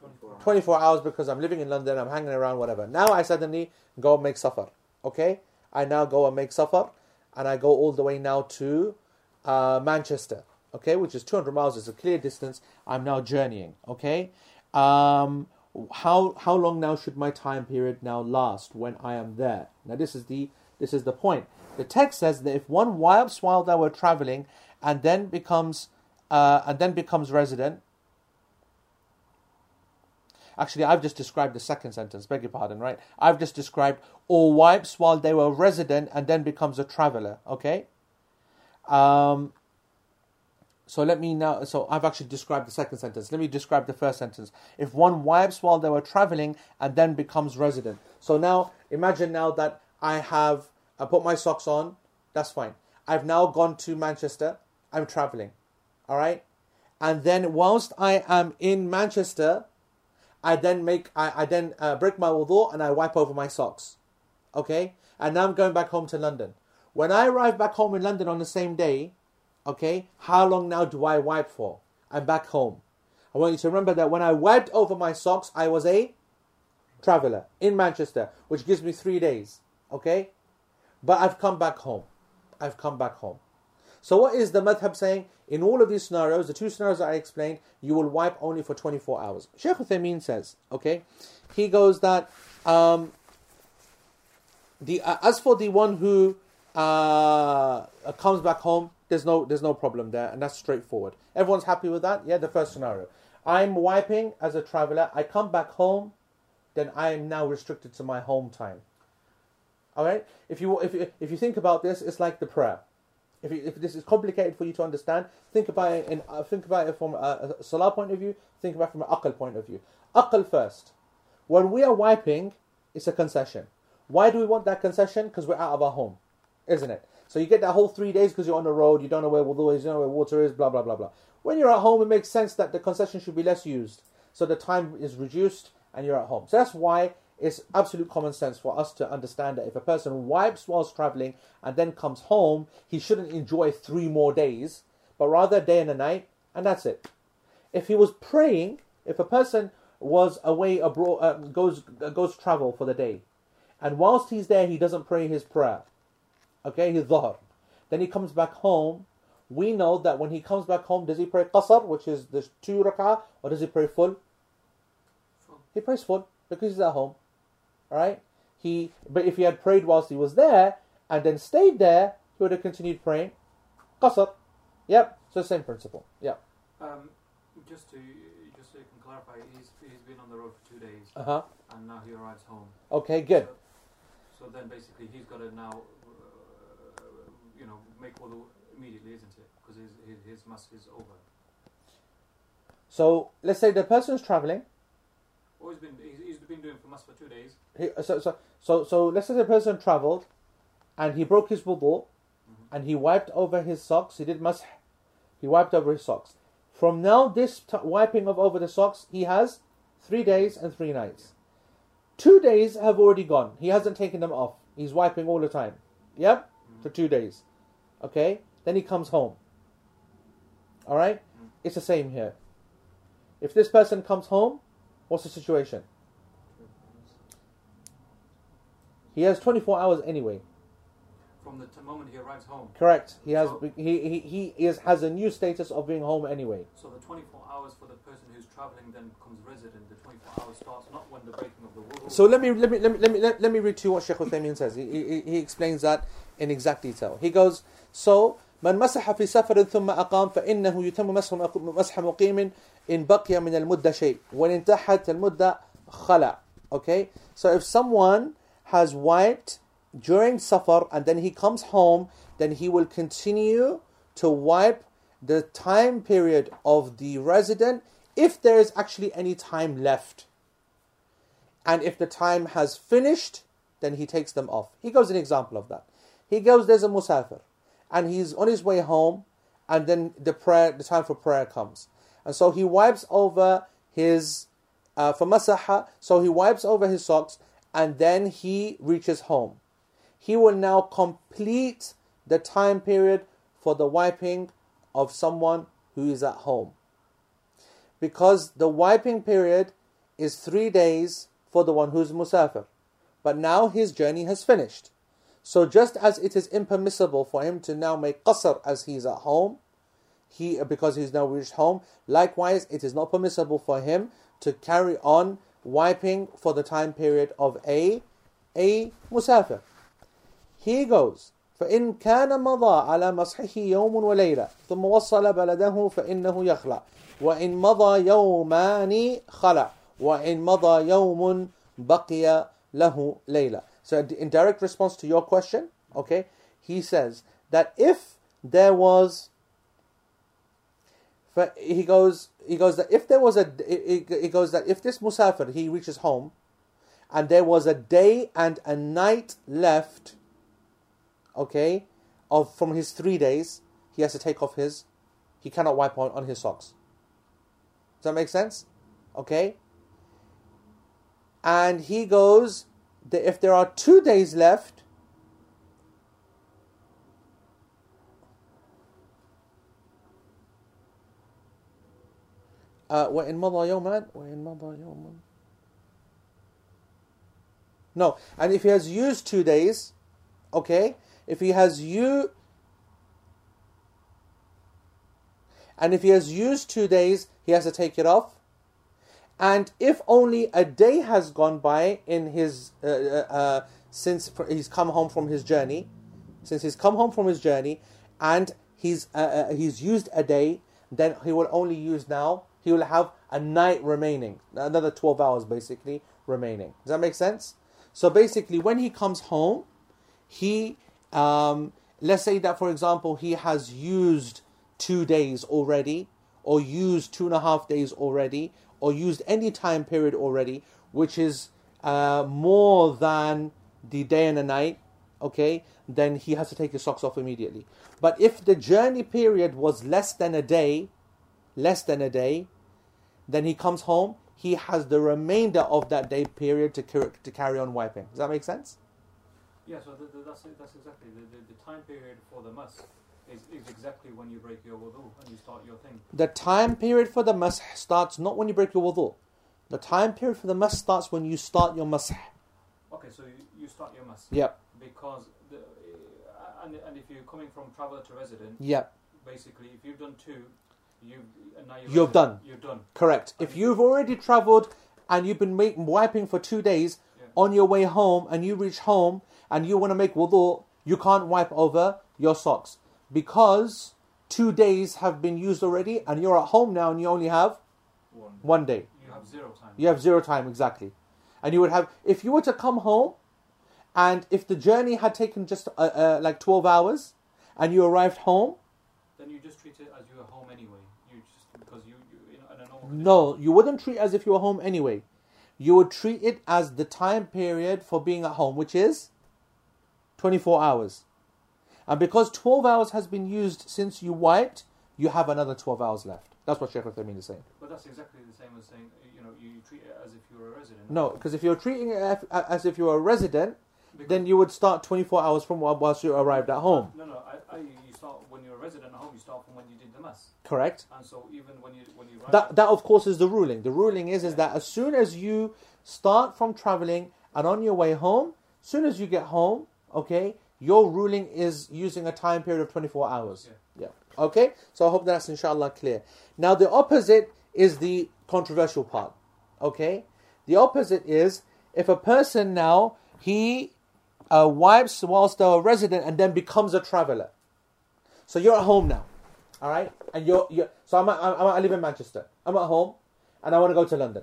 24 hours. 24 hours because I'm living in London, I'm hanging around, whatever. Now I suddenly go and make safar. Okay? I now go and make safar and I go all the way now to uh, Manchester. Okay? Which is 200 miles, it's a clear distance. I'm now journeying. Okay? Um, how how long now should my time period now last when I am there? Now this is the this is the point. The text says that if one wipes while they were traveling and then becomes uh, and then becomes resident, Actually, I've just described the second sentence, beg your pardon, right? I've just described or wipes while they were resident and then becomes a traveler, okay? Um, so let me now, so I've actually described the second sentence. Let me describe the first sentence. If one wipes while they were traveling and then becomes resident. So now, imagine now that I have, I put my socks on, that's fine. I've now gone to Manchester, I'm traveling, all right? And then whilst I am in Manchester, I then make I, I then uh, break my wudu and I wipe over my socks. Okay? And now I'm going back home to London. When I arrive back home in London on the same day, okay, how long now do I wipe for? I'm back home. I want you to remember that when I wiped over my socks, I was a traveler in Manchester, which gives me three days. Okay? But I've come back home. I've come back home. So what is the madhab saying? In all of these scenarios, the two scenarios I explained, you will wipe only for 24 hours. Sheikh Uthaymeen says, okay, he goes that um, the uh, as for the one who uh, comes back home, there's no there's no problem there, and that's straightforward. Everyone's happy with that. Yeah, the first scenario. I'm wiping as a traveler. I come back home, then I am now restricted to my home time. All right. If you if you, if you think about this, it's like the prayer. If, you, if this is complicated for you to understand, think about it in uh, think about it from a, a salah point of view. Think about it from an aql point of view. Aql first. When we are wiping, it's a concession. Why do we want that concession? Because we're out of our home, isn't it? So you get that whole three days because you're on the road, you don't know where is, you don't know where water is, blah blah blah blah. When you're at home, it makes sense that the concession should be less used, so the time is reduced and you're at home. So that's why it's absolute common sense for us to understand that if a person wipes whilst traveling and then comes home, he shouldn't enjoy three more days, but rather a day and a night, and that's it. If he was praying, if a person was away abroad, uh, goes goes travel for the day, and whilst he's there, he doesn't pray his prayer. Okay, his dhuhr. Then he comes back home. We know that when he comes back home, does he pray qasr, which is the two rak'ah, or does he pray full? Full. He prays full because he's at home. Alright? He but if he had prayed whilst he was there and then stayed there, he would have continued praying. Qasr. Yep. So same principle. Yep. Um, just to just so you can clarify, he's he's been on the road for two days, Uh-huh. and now he arrives home. Okay, good. So, so then basically he's got to now, uh, you know, make wudu immediately, isn't it? Because his his his masah is over. So let's say the person's traveling. Or he's been he's, he's been doing for masah for two days. He, so, so, so, so let's say the person traveled and he broke his wudu mm-hmm. and he wiped over his socks. He did masah. He wiped over his socks. From now, this t- wiping of over the socks, he has three days and three nights. Two days have already gone. He hasn't taken them off. He's wiping all the time. Yep, mm-hmm. for two days. Okay? Then he comes home. Alright? Mm-hmm. It's the same here. If this person comes home, what's the situation? He has 24 hours anyway. From the t- moment he arrives home. Correct. He has So- he he, he is has a new status of being home anyway. So the 24 hours for the person who's traveling then becomes resident. The 24 hours starts not when the breaking of the wudu. So let me let me let me let me let, let me read to you what Sheikh Uthaymeen says. He, he, he explains that in exact detail. He goes, so من مسح في سفر ثم أقام فإنه يتم مسح مسح مقيم إن بقي من المدة شيء وإن انتهت المدة خلع. Okay, so if someone has wiped during safar and then he comes home, then he will continue to wipe the time period of the resident if there is actually any time left. And if the time has finished, then he takes them off. He gives an example of that. He goes, there's a musafir, and he's on his way home, and then the prayer, the time for prayer comes, and so he wipes over his, uh, for masaha, so he wipes over his socks, and then he reaches home. He will now complete the time period for the wiping of someone who is at home. Because the wiping period is three days for the one who's musafir. But now his journey has finished. So just as it is impermissible for him to now make qasr as he's at home, he because he's now reached home, likewise it is not permissible for him to carry on wiping for the time period of a a musafir. Here goes. فإن كان مضى على مسحه يوم وليلة ثم وصل بلده فإنه يخلع وإن مضى يومان خلع وإن مضى يوم بقي له ليلة So in direct response to your question, okay, he says that if there was but he goes he goes that if there was a he goes that if this musafir he reaches home and there was a day and a night left okay of from his three days he has to take off his he cannot wipe on, on his socks. Does that make sense? Okay? And he goes that if there are two days left uh, وإن مضى يوما وإن مضى يوما No, and if he has used two days, okay, if he has you and if he has used two days, he has to take it off. And if only a day has gone by in his uh, uh, uh, since fr- he's come home from his journey, since he's come home from his journey, and he's uh, uh, he's used a day, then he will only use now. he will have a night remaining, another twelve hours basically remaining. Does that make sense? So basically, when he comes home, he um, let's say that for example he has used two days already, or used two and a half days already, or used any time period already, which is uh, more than the day and the night, okay, then he has to take his socks off immediately. But if the journey period was less than a day, less than a day, then he comes home, he has the remainder of that day period to, to carry on wiping. Does that make sense? Yeah, so the, the, that's that's exactly the, the, the time period for the must is, is exactly when you break your wudu and you start your thing. The time period for the masah starts not when you break your wudu. The time period for the masah starts when you start your masah. Okay, so you, you start your mas Yep, because the uh, and, and if you're coming from traveller to resident, yep, basically if you've done two, you and you're You're done. You're done. correct. If you've already travelled and you've been make, wiping for two days Yeah. on your way home and you reach home and you want to make wudu, you can't wipe over your socks because two days have been used already and you're at home now and you only have One. one day. You have zero time. You have zero time exactly, and you would have if you were to come home, and if the journey had taken just uh, uh, like twelve hours, and you arrived home, Then you just treat it as you were home anyway. You just because you you in a normal. condition. No, you wouldn't treat it as if you were home anyway. You would treat it as the time period for being at home, which is twenty four hours, and because twelve hours has been used since you wiped, you have another twelve hours left. That's what Sheikh Uthaymeen is saying. But that's exactly the same as saying you know you treat it as if you were a resident. No, because if you're treating it as- if you were a resident, Because- then you would start 24 hours from wh- whilst you arrived at home. No, no. I, I, resident home. You start from when you did the mass, Correct. and so even when you when you That that of course is the ruling. The ruling is is Yeah. that as soon as you start from traveling and on your way home, soon as you get home, okay, your ruling is using a time period of 24 hours. Yeah. Okay? So I hope that's inshallah clear. Now the opposite is the controversial part. Okay? The opposite is if a person now he uh, wipes whilst they're a resident and then becomes a traveler. So you're at home now, all right? And you're, you're so I'm, I'm, I live in Manchester. I'm at home, and I want to go to London.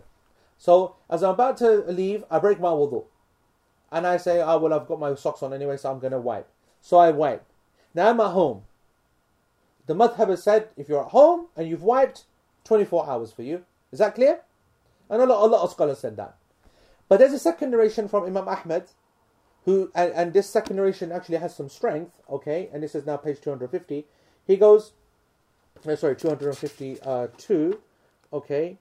So as I'm about to leave, I break my wudu, and I say, "Oh well, I've got my socks on anyway, so I'm gonna wipe." So I wipe. Now I'm at home. The madhab has said if you're at home and you've wiped, 24 hours for you. Is that clear? And a lot, a lot of scholars said that. But there's a second narration from Imam Ahmed, who and, and this second narration actually has some strength. Okay, and this is now page 250. He goes, uh, sorry, 252. Okay.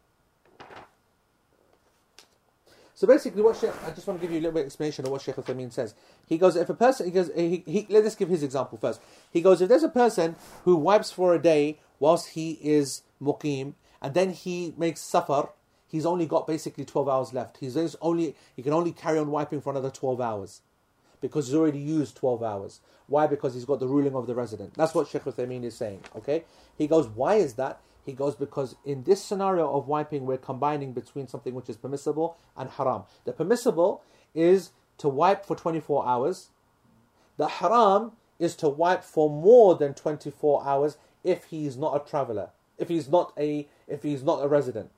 So basically, what Sheikh, I just want to give you a little bit of explanation of what Sheikh Uthaymeen says. He goes, if a person, he goes, he, he, let us give his example first. He goes, if there's a person who wipes for a day whilst he is muqim, and then he makes safar, he's only got basically 12 hours left. He's only, he can only carry on wiping for another 12 hours because he's already used 12 hours. Why? Because he's got the ruling of the resident. That's what Sheikh Uthaymeen is saying. Okay? He goes, why is that? He goes, because in this scenario of wiping, we're combining between something which is permissible and haram. The permissible is to wipe for 24 hours. The haram is to wipe for more than 24 hours if he's not a traveler, if he's not a if he's not a resident.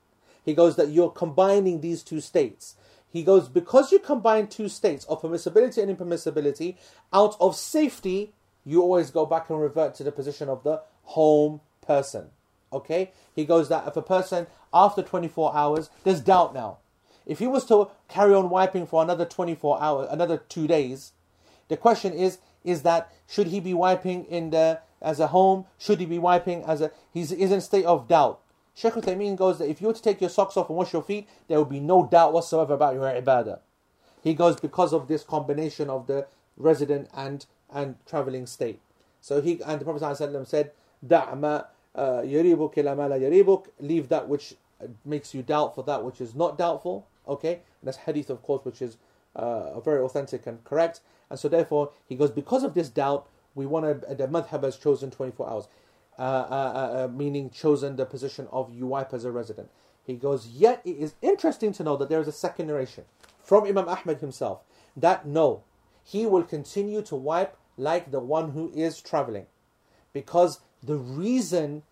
He goes that you're combining these two states. He goes because you combine two states of permissibility and impermissibility, out of safety, you always go back and revert to the position of the home person. Okay? He goes that if a person after 24 hours, there's doubt now. If he was to carry on wiping for another 24 hours, another two days, the question is, is that should he be wiping in the as a home? Should he be wiping as a he's, in a state of doubt. Sheikh Uthaymeen goes that if you were to take your socks off and wash your feet, there would be no doubt whatsoever about your ibadah. He goes because of this combination of the resident and and traveling state. So he and the Prophet ﷺ said, "Da' ma uh, yaribuk ila ma yaribuk." Leave that which makes you doubt for that which is not doubtful. Okay, and that's hadith, of course, which is uh, very authentic and correct. And so therefore, he goes because of this doubt, we want to. The madhab has chosen twenty four hours. Uh, uh, uh, meaning chosen the position of wipe as a resident. He goes, yet it is interesting to know that there is a second narration from Imam Ahmed himself that no, he will continue to wipe like the one who is traveling because the reason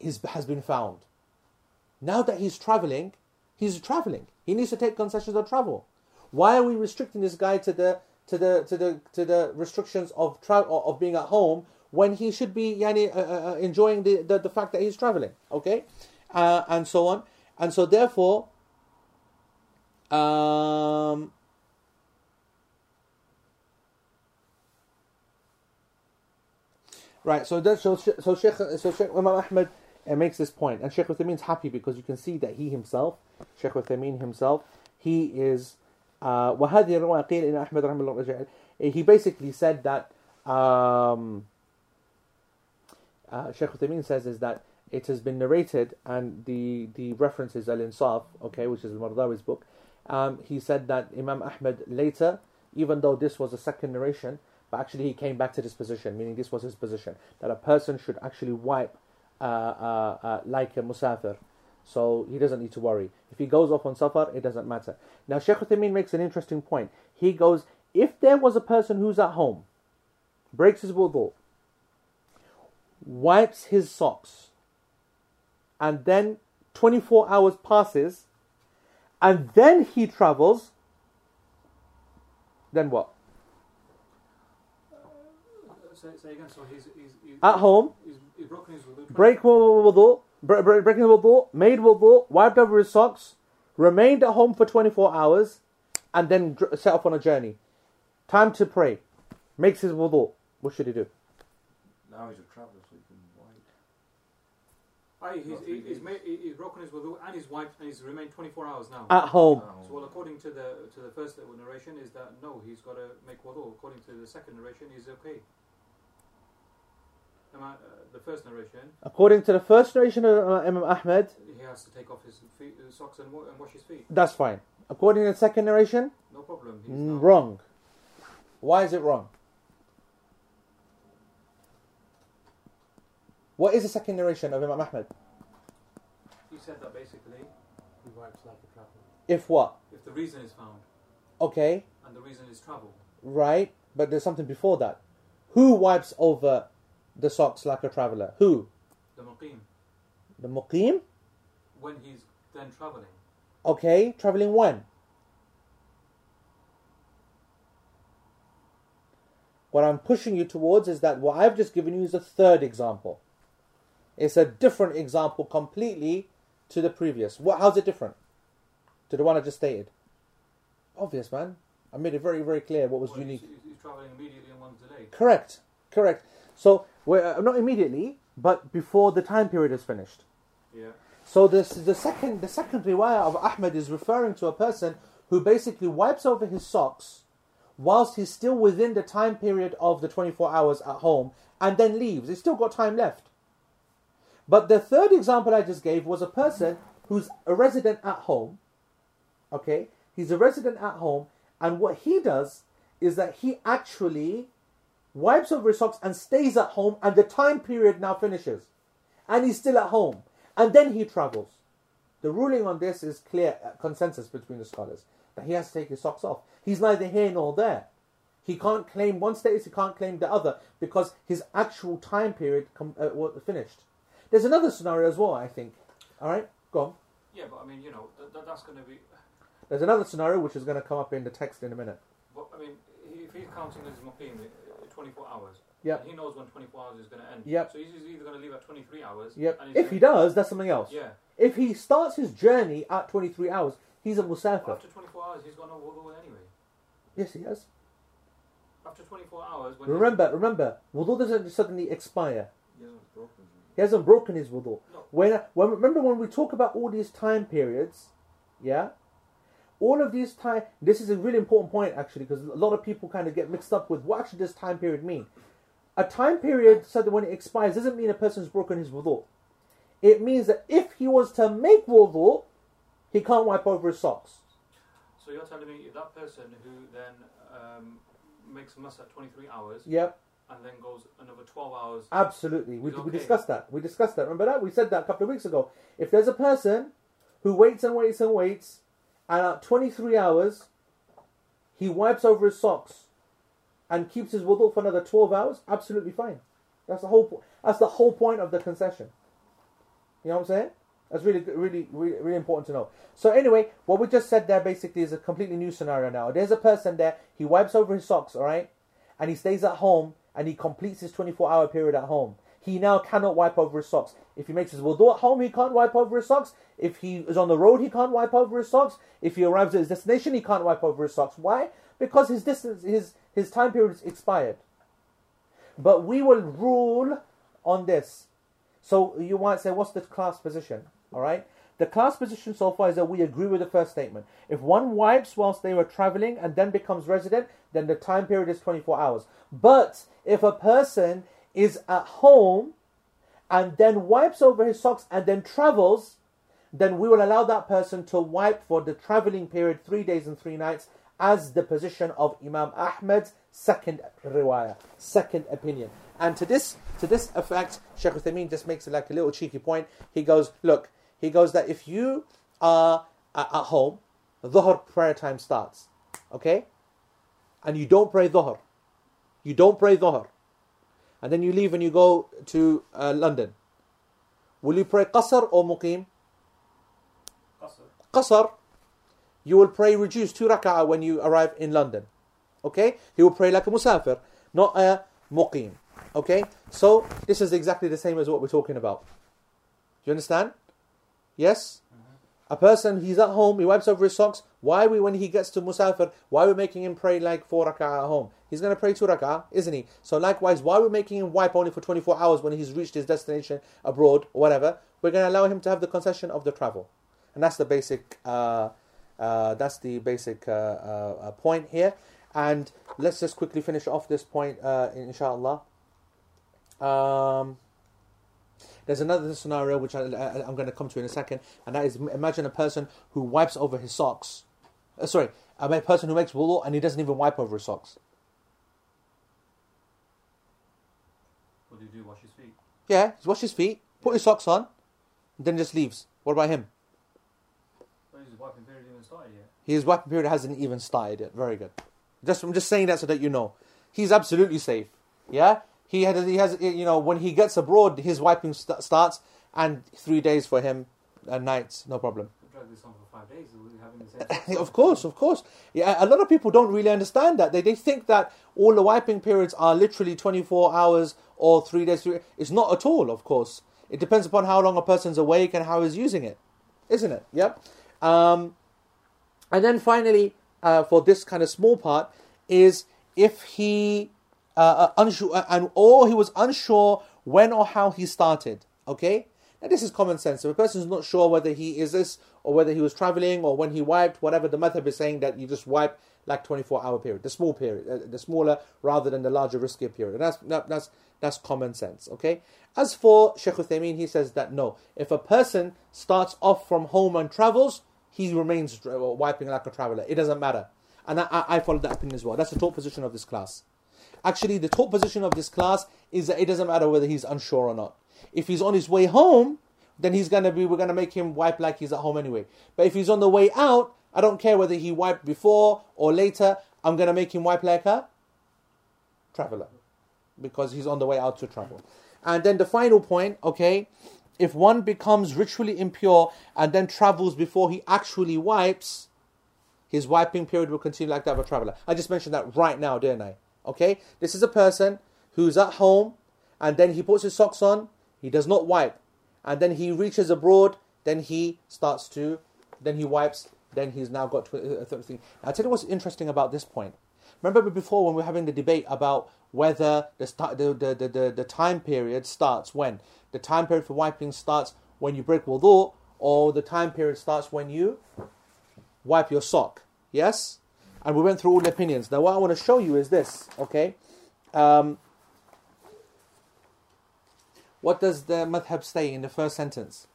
is, has been found. Now that he's traveling, he's traveling. He needs to take concessions of travel. Why are we restricting this guy to the to the to the to the restrictions of travel of being at home when he should be yani, uh, uh, uh, enjoying the, the, the fact that he's traveling, okay, uh, and so on, and so therefore, um, right. So that so so Sheikh so Sheikh Imam Ahmed uh, makes this point, and Sheikh Uthaymeen's happy because you can see that he himself, Sheikh Uthaymeen himself, he is. Uh, وهذه الرواية قيل إن أحمد رحمه الله رجع he basically said that um, uh, Sheikh Uthaymeen says is that it has been narrated, and the, the reference is Al Insaf, okay, which is Al Mardawi's book. Um, he said that Imam Ahmed later, even though this was a second narration, but actually he came back to this position, meaning this was his position, that a person should actually wipe uh, uh, uh, like a musafir. So he doesn't need to worry. If he goes off on safar, it doesn't matter. Now, Sheikh Uthaymeen makes an interesting point. He goes, if there was a person who's at home, breaks his wudu, wipes his socks, and then 24 hours passes, and then he travels, then what? Uh, say, say again. So he's he's, he's At home, He's, he's broken his wudu. break wudu, bre- bre- breaking the wudu, made wudu, wiped over his socks, remained at home for 24 hours, and then dr- set off on a journey. Time to pray. Makes his wudu. What should he do? Now he's a traveller, so he can wipe. Aye, he's, Not three he- he's, made, he's broken his wudu and his wife, and he's remained 24 hours now. At home. so well, according to the to the first narration, is that no, he's got to make wudu. According to the second narration, he's okay. Am I, uh, the first narration, According to the first narration of uh, Imam Ahmed, he has to take off his feet, uh, socks and, and wash his feet. that's fine. According to the second narration, No problem. He's wrong. Why is it wrong? What is the second narration of Imam Ahmed? He said that basically, he wipes like a traveller. If what? If the reason is found Okay, and the reason is travel, right, but there's something before that. Who wipes over the socks like a traveller? Who? the muqim, The muqim? when he's then travelling, Okay, travelling when? What I'm pushing you towards is that what I've just given you is a third example. It's a different example completely to the previous. What? How's it different to the one I just stated? Obvious, man. I made it very, very clear what was well, unique. He's, he's travelling immediately and one's delayed. Correct, correct. So, we're, uh, not immediately, but before the time period is finished. Yeah. So this the second the second riwayah of Ahmed is referring to a person who basically wipes over his socks whilst he's still within the time period of the 24 hours at home and then leaves. He's still got time left. But the third example I just gave was a person who's a resident at home. Okay? He's a resident at home and what he does is that he actually wipes over his socks and stays at home and the time period now finishes and he's still at home and then he travels. The ruling on this is clear uh, consensus between the scholars that he has to take his socks off. He's neither here nor there. He can't claim one status, he can't claim the other because his actual time period com- uh, was finished. There's another scenario as well, I think. All right, go on. Yeah, but I mean, you know, th- th- that's going to be. There's another scenario which is going to come up in the text in a minute. But I mean, if he's counting his muqim, uh, 24 hours, Yeah. he knows when 24 hours is going to end. Yep. So he's either going to leave at 23 hours. Yep. And If he does, that's something else. Yeah. If he starts his journey at 23 hours, he's a musafir. After 24 hours, he's got no wudu anyway. Yes, he has. After 24 hours, when Remember, remember, wudu doesn't suddenly expire. He hasn't broken his He hasn't broken his wudu. No. When, when remember when we talk about all these time periods, yeah, all of these time. This is a really important point actually because a lot of people kind of get mixed up with what actually does time period mean. A time period so that when it expires doesn't mean a person's broken his wudu. It means that if he was to make wudu, he can't wipe over his socks. So you're telling me that person who then um, makes a mess at 23 hours Yep, and then goes another 12 hours. absolutely. We, He's we discussed that. We discussed that. Remember that? We said that a couple of weeks ago. If there's a person who waits and waits and waits, and at 23 hours, he wipes over his socks and keeps his wudu for another 12 hours, absolutely fine. That's the whole. Po- that's the whole point of the concession. You know what I'm saying? That's really, really, really, really important to know. So anyway, what we just said there basically is a completely new scenario now. There's a person there. He wipes over his socks, all right, and he stays at home and he completes his 24-hour period at home. He now cannot wipe over his socks. If he makes his wudu at home, he can't wipe over his socks. If he is on the road, he can't wipe over his socks. If he arrives at his destination, he can't wipe over his socks. Why? Because his distance, his his time period is expired. But we will rule on this. So you might say, what's the class position? All right. The class position so far is that we agree with the first statement. If one wipes whilst they were traveling and then becomes resident, then the time period is 24 hours. But if a person is at home and then wipes over his socks and then travels, then we will allow that person to wipe for the traveling period, three days and three nights, as the position of Imam Ahmed's second riwayah, second opinion. And to this to this effect, Sheikh Uthaymeen just makes it like a little cheeky point. He goes, look, he goes that if you are at home, Dhuhr prayer time starts, okay? And you don't pray Dhuhr. You don't pray Dhuhr. And then you leave and you go to uh, London. Will you pray Qasr or Muqim? Qasr. Qasr, you will pray reduced two rak'ah when you arrive in London. Okay? He will pray like a musafir, not a muqim. Okay? So, this is exactly the same as what we're talking about. Do you understand? Yes? A person, he's at home, he wipes over his socks. Why we, when he gets to Musafir, why are we making him pray like four rak'ah at home? He's going to pray two rak'ah, isn't he? So likewise, why are we making him wipe only for 24 hours when he's reached his destination abroad or whatever? We're going to allow him to have the concession of the travel. And that's the basic, uh, uh, that's the basic uh, uh, uh, point here. And let's just quickly finish off this point, uh, inshallah. Um, there's another scenario which I, I, I'm going to come to in a second, and that is imagine a person who wipes over his socks. Uh, sorry, a person who makes wudu and he doesn't even wipe over his socks. What do you do? Wash his feet. Yeah, he wash his feet, put his socks on, then just leaves. What about him? Well, his wiping period hasn't even started yet. His wiping period hasn't even started yet. Very good. Just I'm just saying that so that you know, he's absolutely safe. Yeah, he had he has you know when he gets abroad, his wiping st- starts, and three days for him, and nights, no problem. We this on for five days. We're having the of course, of course. Yeah, a lot of people don't really understand that. They they think that all the wiping periods are literally 24 hours or three days. Three, it's not at all, of course. It depends upon how long a person's awake and how he's using it, isn't it? Yep. Um, and then finally, uh, for this kind of small part, is if he uh, uh, unsure and or he was unsure when or how he started. Okay. Now this is common sense. If a person is not sure whether he is this or whether he was traveling or when he wiped, whatever the madhab is saying that you just wipe like 24 hour period, the small period, uh, the smaller rather than the larger riskier period. And that's that, that's that's common sense. Okay. As for Sheikh Uthaymeen, he says that no, if a person starts off from home and travels, he remains uh, wiping like a traveler. It doesn't matter. And I, I I follow that opinion as well. That's the top position of this class. Actually, the top position of this class is that it doesn't matter whether he's unsure or not. If he's on his way home, then he's gonna be we're gonna make him wipe like he's at home anyway. But if he's on the way out, I don't care whether he wiped before or later. I'm gonna make him wipe like a traveler because he's on the way out to travel. And then the final point, okay, if one becomes ritually impure and then travels before he actually wipes, his wiping period will continue like that of a traveler. I just mentioned that right now, didn't I? Okay, this is a person who's at home and then he puts his socks on, he does not wipe, and then he reaches abroad, then he starts to, then he wipes, then he's now got tw- uh, 30. I'll tell you what's interesting about this point. Remember before when we were having the debate about whether the, start, the, the, the, the time period starts when? The time period for wiping starts when you break wudu, or the time period starts when you wipe your sock. Yes? And we went through all the opinions. Now, what I want to show you is this, okay? Um, what does the madhab say in the first sentence?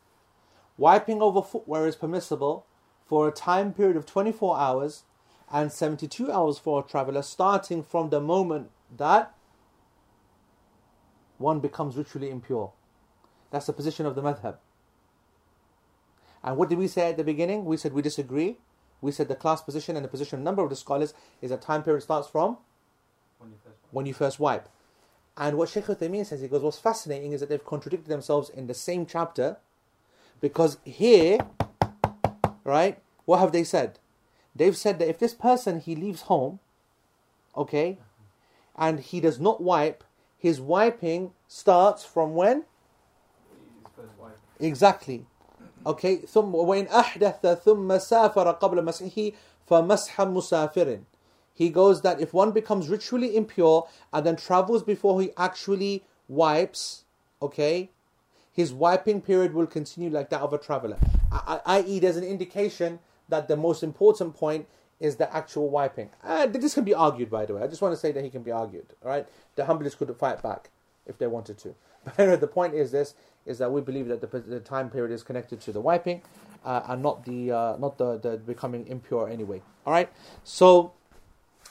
Wiping over footwear is permissible for a time period of 24 hours and 72 hours for a traveler, starting from the moment that one becomes ritually impure. That's the position of the madhab. And what did we say at the beginning? We said we disagree. We said the class position and the position number of the scholars is a time period starts from When you first wipe. when you first wipe. And what Sheikh Uthaymeen says, he goes, what's fascinating is that they've contradicted themselves in the same chapter because here, right, what have they said? They've said that if this person, he leaves home, okay, and he does not wipe, his wiping starts from when? His first wipe. Exactly. Okay, ثم وإن أحدث ثم سافر قبل مسحه فمسح مسافر. He goes that if one becomes ritually impure and then travels before he actually wipes, okay, his wiping period will continue like that of a traveler. I.e., there's an indication that the most important point is the actual wiping. Uh, this can be argued, by the way. I just want to say that he can be argued, all right? The Hanbalis could fight back if they wanted to. But anyway, the point is this is that we believe that the, the time period is connected to the wiping, uh, and not the uh, not the, the becoming impure anyway. All right. So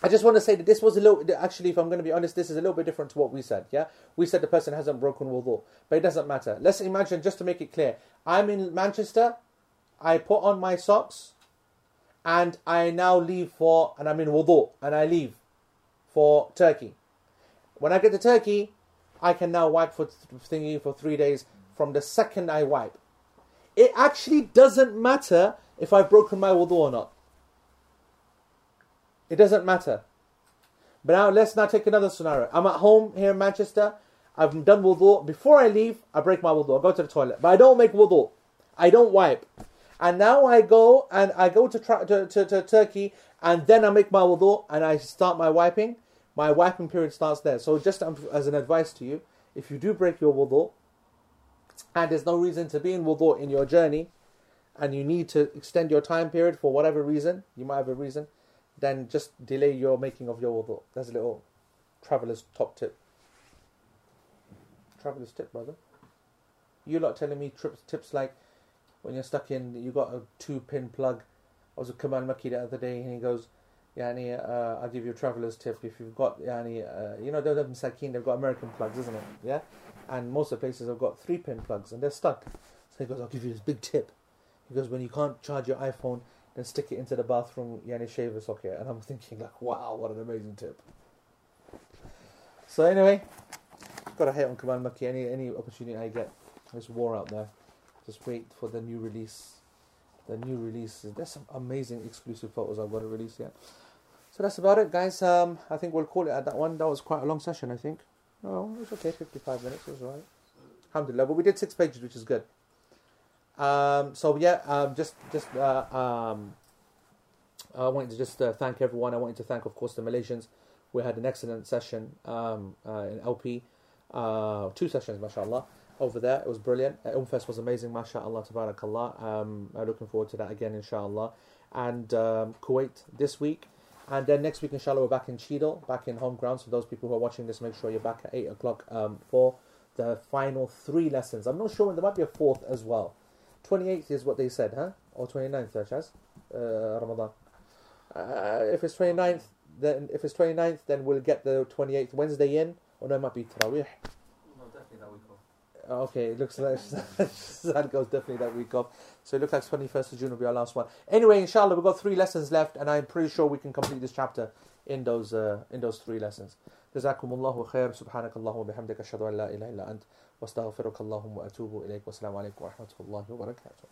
I just want to say that this was a little. Actually, if I'm going to be honest, this is a little bit different to what we said. Yeah, we said the person hasn't broken wudu, but it doesn't matter. Let's imagine, just to make it clear, I'm in Manchester. I put on my socks, and I now leave for, and I'm in wudu, and I leave for Turkey. When I get to Turkey, I can now wipe for thingy for three days from the second I wipe. It actually doesn't matter if I've broken my wudu or not. It doesn't matter. But now let's now take another scenario. I'm at home here in Manchester. I've done wudu. Before I leave, I break my wudu. I go to the toilet. But I don't make wudu. I don't wipe. And now I go and I go to, tra- to, to, to Turkey and then I make my wudu and I start my wiping. My wiping period starts there. So just um, as an advice to you, if you do break your wudu and there's no reason to be in wudu in your journey and you need to extend your time period for whatever reason, you might have a reason, then just delay your making of your wudu. That's a little traveler's top tip. Traveler's tip, brother. You lot telling me trips, tips like when you're stuck in, you got a two pin plug. I was with Kamal Maki the other day and he goes, Yani, uh, I'll give you a traveler's tip. If you've got, Yani, uh, you know, they've got American plugs, isn't it? Yeah? And most of the places have got three pin plugs and they're stuck. So he goes, I'll give you this big tip. He goes, when you can't charge your iPhone, then stick it into the bathroom Yani shaver socket. And I'm thinking, like, wow, what an amazing tip. So, anyway, got to hit on Kamal Maki any, any opportunity I get. There's war out there. Just wait for the new release. The new release. There's some amazing exclusive photos I've got to release yet. So that's about it, guys. Um, I think we'll call it at that one. That was quite a long session, I think. No, it was okay. 55 minutes. Was alright. Alhamdulillah. But we did six pages, which is good. Um, so yeah, um, just just uh, um, I wanted to just uh, thank everyone. I wanted to thank, of course, the Malaysians. We had an excellent session um, uh, in LP, uh, two sessions, mashallah, over there. It was brilliant. Uh, Umfest was amazing, mashallah, tabarakallah. Um, I'm looking forward to that again, inshallah. And um, Kuwait this week. And then next week, inshallah, we're back in Cheadle, back in home grounds. For those people who are watching this, make sure you're back at 8 o'clock um, for the final three lessons. I'm not sure when there might be a fourth as well. 28th is what they said, huh? Or 29th, Chaz? Uh, Ramadan. Uh, if it's 29th, then if it's 29th, then we'll get the 28th Wednesday in. Or no, it might be Tarawih. No, definitely that week off. Oh, Okay, it looks like that goes definitely that week off. So it looks like 21st of June will be our last one. Anyway, inshallah, we've got three lessons left, and I'm pretty sure we can complete this chapter in those uh, in those three lessons. جزاكم الله خير سبحانك اللهم وبحمدك أشهد أن لا إله إلا أنت واستغفرك اللهم وأتوب إليك والسلام عليكم ورحمة الله وبركاته.